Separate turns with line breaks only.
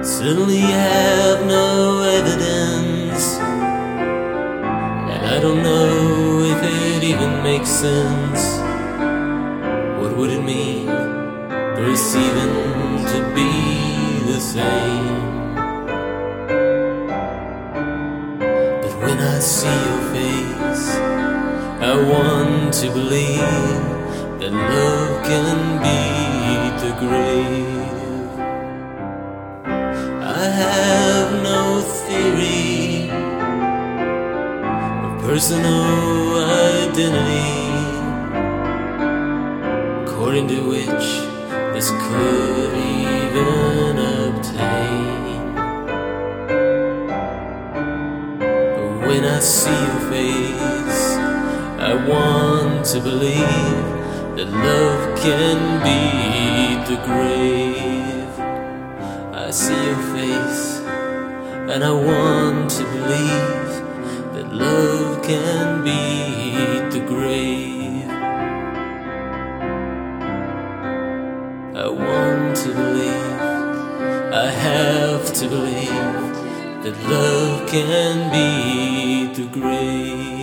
Suddenly have no evidence, and I don't know if it even makes sense. What would it mean for us even to be the same? But when I see your face, I want to believe that love can beat the grave. Personal identity according to which this could even obtain. But when I see your face, I want to believe that love can beat the grave. I see your face, and I want to believe that love can beat the grave. I want to believe, I have to believe that love can beat the grave.